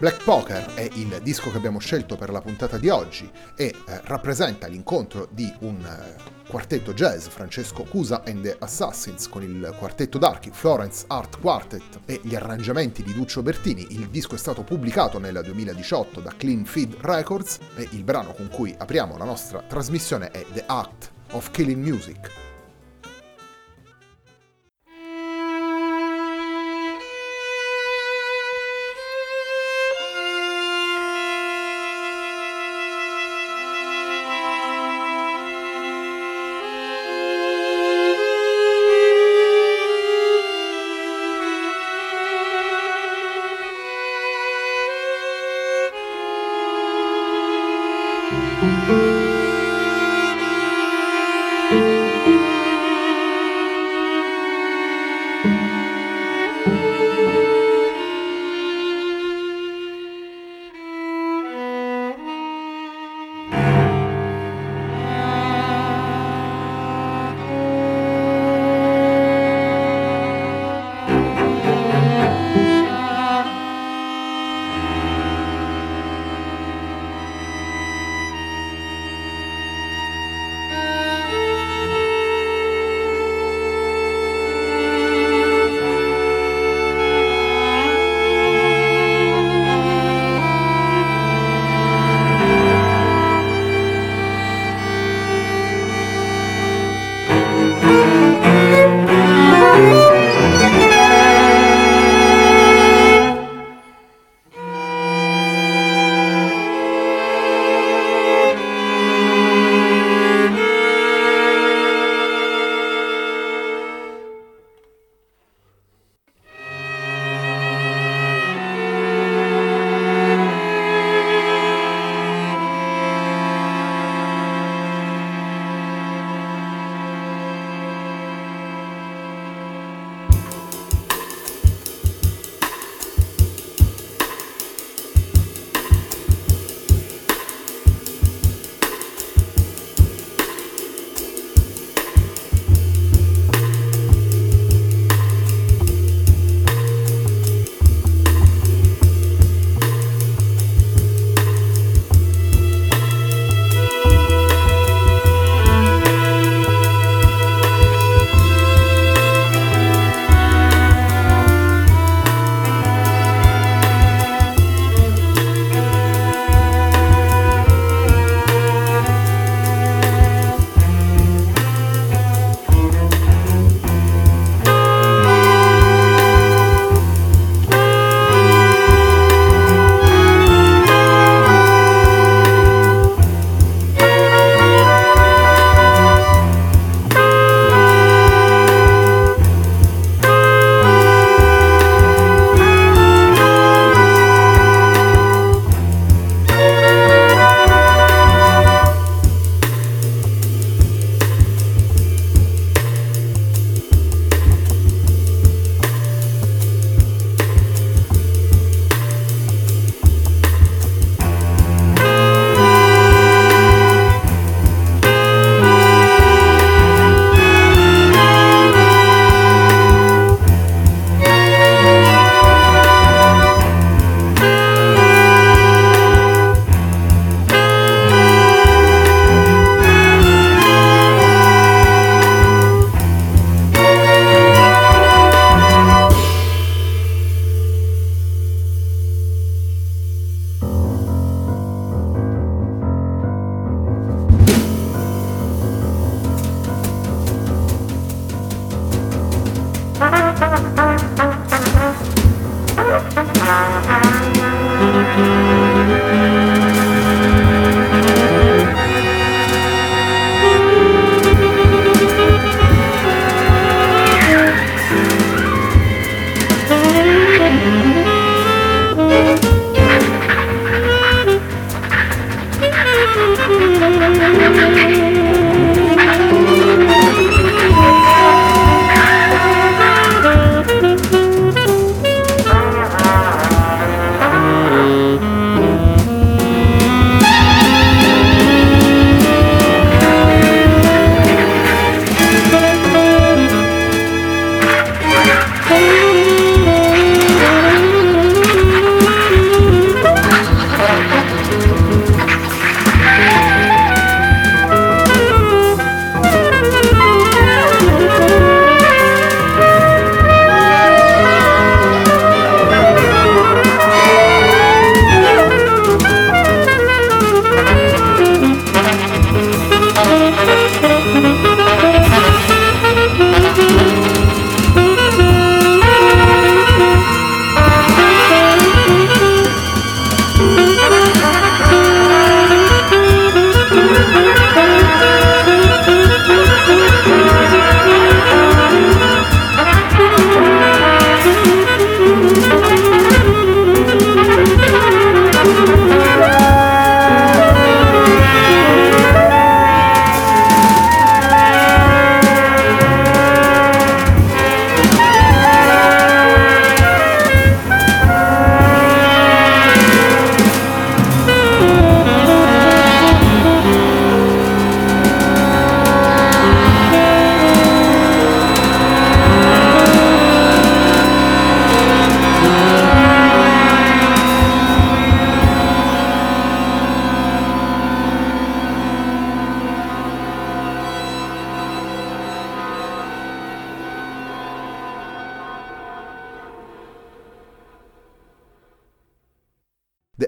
Black Poker è il disco che abbiamo scelto per la puntata di oggi e eh, rappresenta l'incontro di un eh, quartetto jazz Francesco Cusa and the Assassins con il quartetto d'archi Florence Art Quartet e gli arrangiamenti di Duccio Bertini. Il disco è stato pubblicato nel 2018 da Clean Feed Records e il brano con cui apriamo la nostra trasmissione è The Act of Killing Music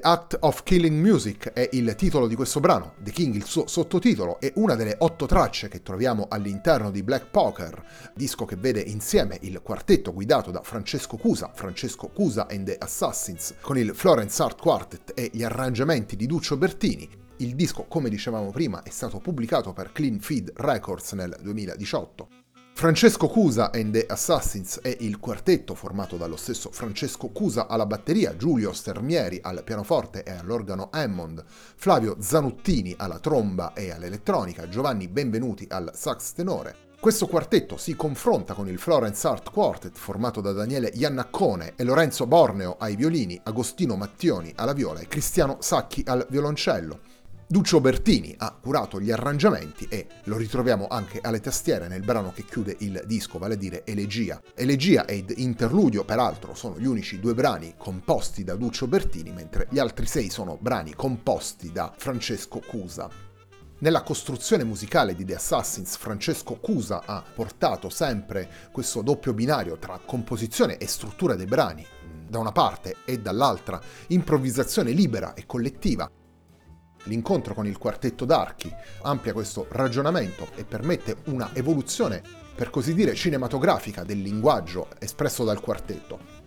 Act of Killing Music è il titolo di questo brano, The King il suo sottotitolo è una delle otto tracce che troviamo all'interno di Black Poker, disco che vede insieme il quartetto guidato da Francesco Cusa, Francesco Cusa and the Assassins, con il Florence Art Quartet e gli arrangiamenti di Duccio Bertini. Il disco, come dicevamo prima, è stato pubblicato per Clean Feed Records nel 2018. Francesco Cusa and the Assassins è il quartetto formato dallo stesso Francesco Cusa alla batteria, Giulio Stermieri al pianoforte e all'organo Hammond, Flavio Zanuttini alla tromba e all'elettronica, Giovanni Benvenuti al sax tenore. Questo quartetto si confronta con il Florence Art Quartet formato da Daniele Iannaccone e Lorenzo Borneo ai violini, Agostino Mattioni alla viola e Cristiano Sacchi al violoncello. Duccio Bertini ha curato gli arrangiamenti e lo ritroviamo anche alle tastiere nel brano che chiude il disco, vale a dire Elegia. Elegia ed Interludio, peraltro, sono gli unici due brani composti da Duccio Bertini, mentre gli altri sei sono brani composti da Francesco Cusa. Nella costruzione musicale di The Assassins, Francesco Cusa ha portato sempre questo doppio binario tra composizione e struttura dei brani, da una parte e dall'altra, improvvisazione libera e collettiva, L'incontro con il quartetto d'archi amplia questo ragionamento e permette una evoluzione, per così dire, cinematografica del linguaggio espresso dal quartetto.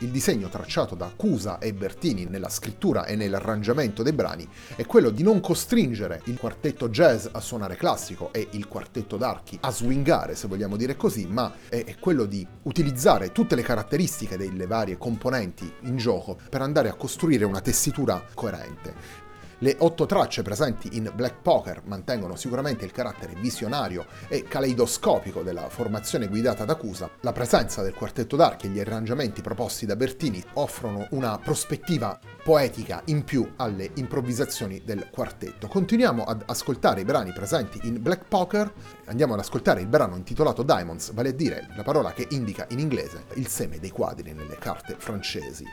Il disegno tracciato da Cusa e Bertini nella scrittura e nell'arrangiamento dei brani è quello di non costringere il quartetto jazz a suonare classico e il quartetto d'archi a swingare, se vogliamo dire così, ma è quello di utilizzare tutte le caratteristiche delle varie componenti in gioco per andare a costruire una tessitura coerente. Le otto tracce presenti in Black Poker mantengono sicuramente il carattere visionario e caleidoscopico della formazione guidata da Cusa. La presenza del quartetto d'archi e gli arrangiamenti proposti da Bertini offrono una prospettiva poetica in più alle improvvisazioni del quartetto. Continuiamo ad ascoltare i brani presenti in Black Poker, andiamo ad ascoltare il brano intitolato Diamonds, vale a dire la parola che indica in inglese il seme dei quadri nelle carte francesi.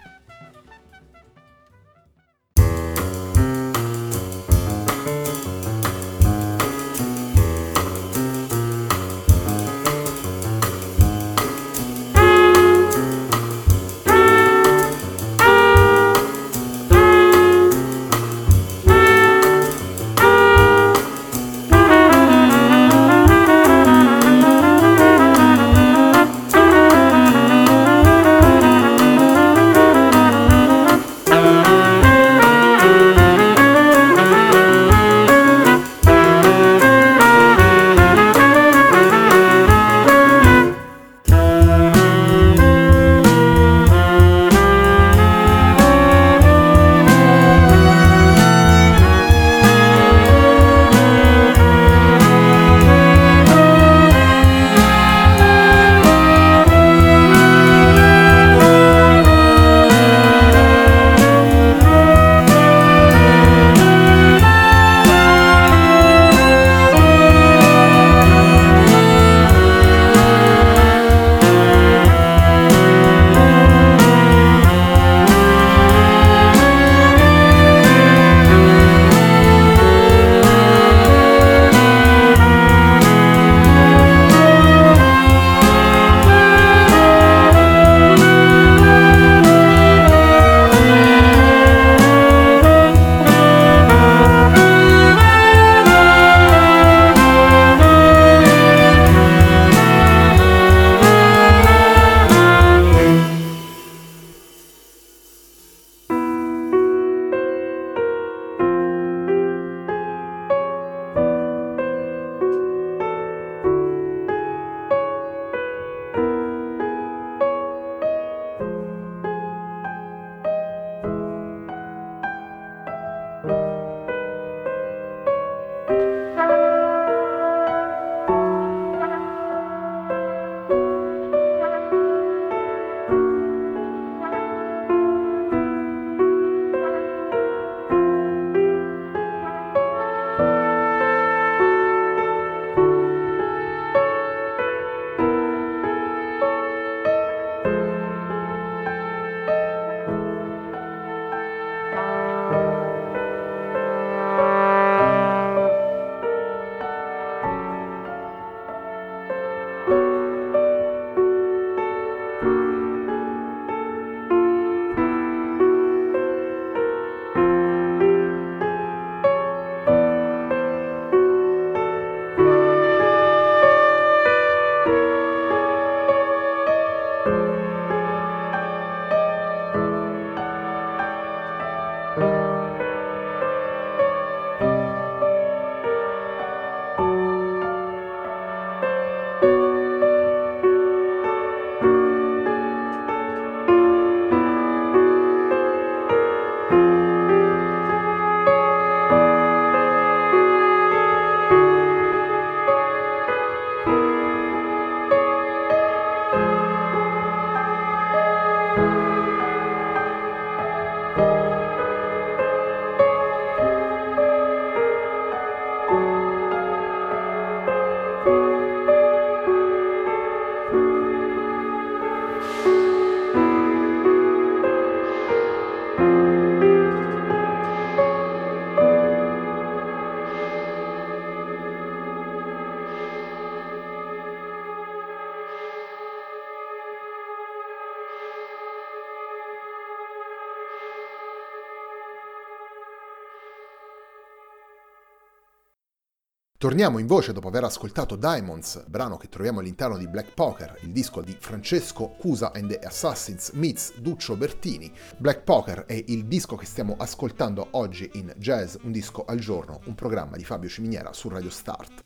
Torniamo in voce dopo aver ascoltato Diamonds, brano che troviamo all'interno di Black Poker, il disco di Francesco Cusa and the Assassins meets Duccio Bertini. Black Poker è il disco che stiamo ascoltando oggi in Jazz Un disco al giorno, un programma di Fabio Ciminiera su Radio Start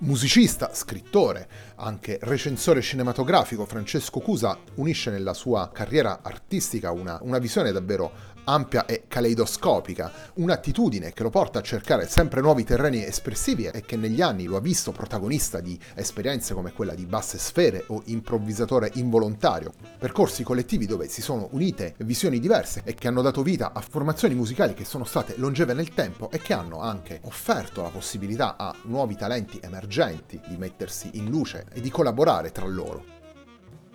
musicista, scrittore, anche recensore cinematografico, Francesco Cusa unisce nella sua carriera artistica una, una visione davvero ampia e caleidoscopica, un'attitudine che lo porta a cercare sempre nuovi terreni espressivi e che negli anni lo ha visto protagonista di esperienze come quella di Basse Sfere o improvvisatore involontario, percorsi collettivi dove si sono unite visioni diverse e che hanno dato vita a formazioni musicali che sono state longeve nel tempo e che hanno anche offerto la possibilità a nuovi talenti emergenti di mettersi in luce e di collaborare tra loro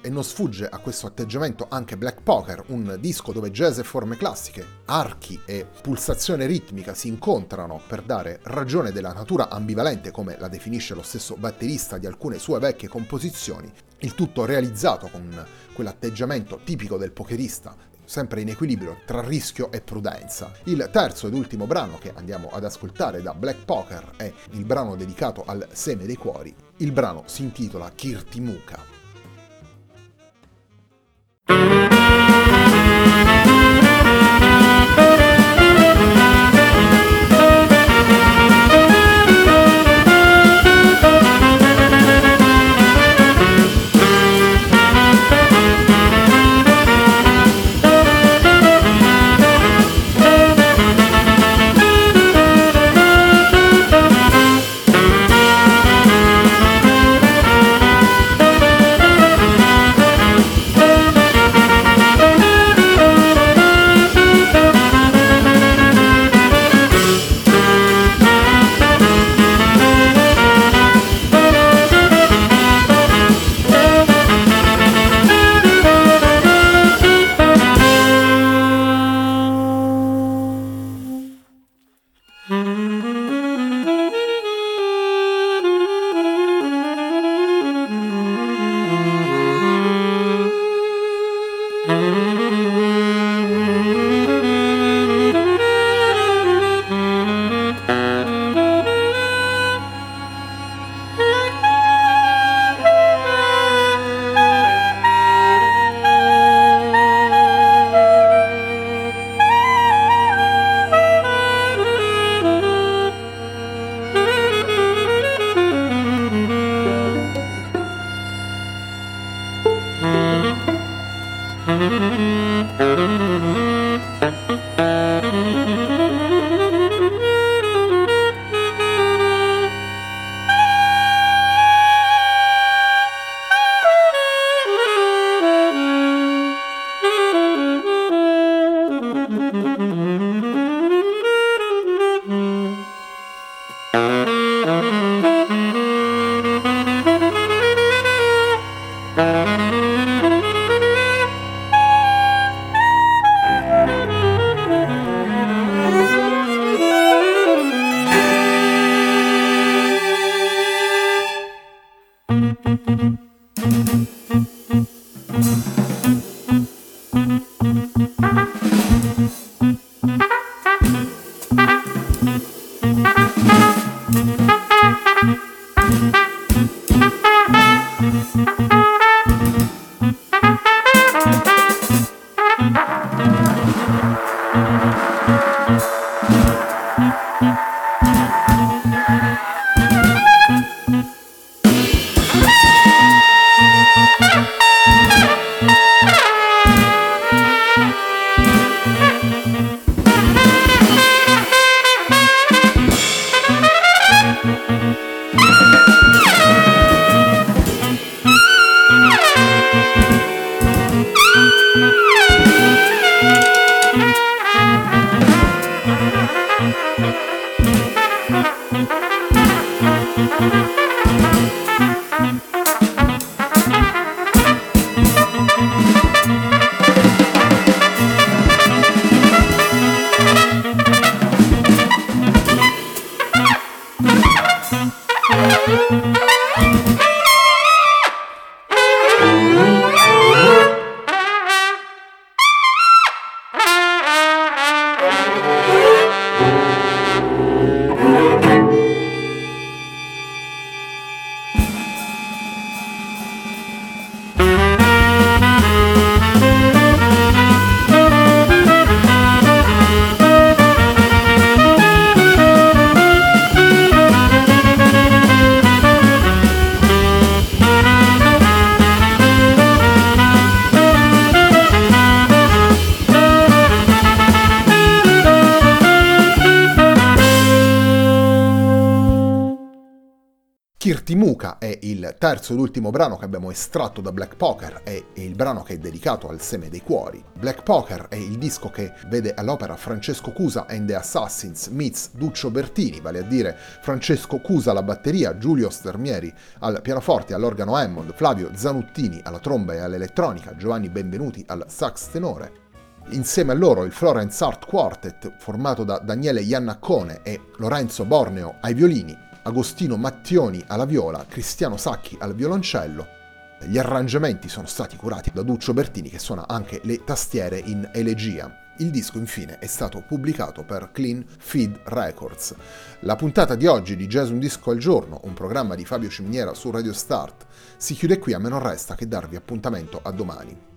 e non sfugge a questo atteggiamento anche Black Poker, un disco dove jazz e forme classiche, archi e pulsazione ritmica si incontrano per dare ragione della natura ambivalente come la definisce lo stesso batterista di alcune sue vecchie composizioni, il tutto realizzato con quell'atteggiamento tipico del pokerista sempre in equilibrio tra rischio e prudenza. Il terzo ed ultimo brano che andiamo ad ascoltare da Black Poker è il brano dedicato al seme dei cuori. Il brano si intitola Kirtimuka. Muka è il terzo ed ultimo brano che abbiamo estratto da Black Poker, è il brano che è dedicato al seme dei cuori. Black Poker è il disco che vede all'opera Francesco Cusa and the Assassins meets Duccio Bertini, vale a dire Francesco Cusa alla batteria, Giulio Stermieri al pianoforte e all'organo Hammond, Flavio Zanuttini alla tromba e all'elettronica, Giovanni Benvenuti al sax tenore. Insieme a loro il Florence Art Quartet, formato da Daniele Iannaccone e Lorenzo Borneo ai violini, Agostino Mattioni alla viola, Cristiano Sacchi al violoncello. Gli arrangiamenti sono stati curati da Duccio Bertini che suona anche le tastiere in elegia. Il disco infine è stato pubblicato per Clean Feed Records. La puntata di oggi di Jazz Un Disco al Giorno, un programma di Fabio Ciminiera su Radio Start, si chiude qui a me non resta che darvi appuntamento a domani.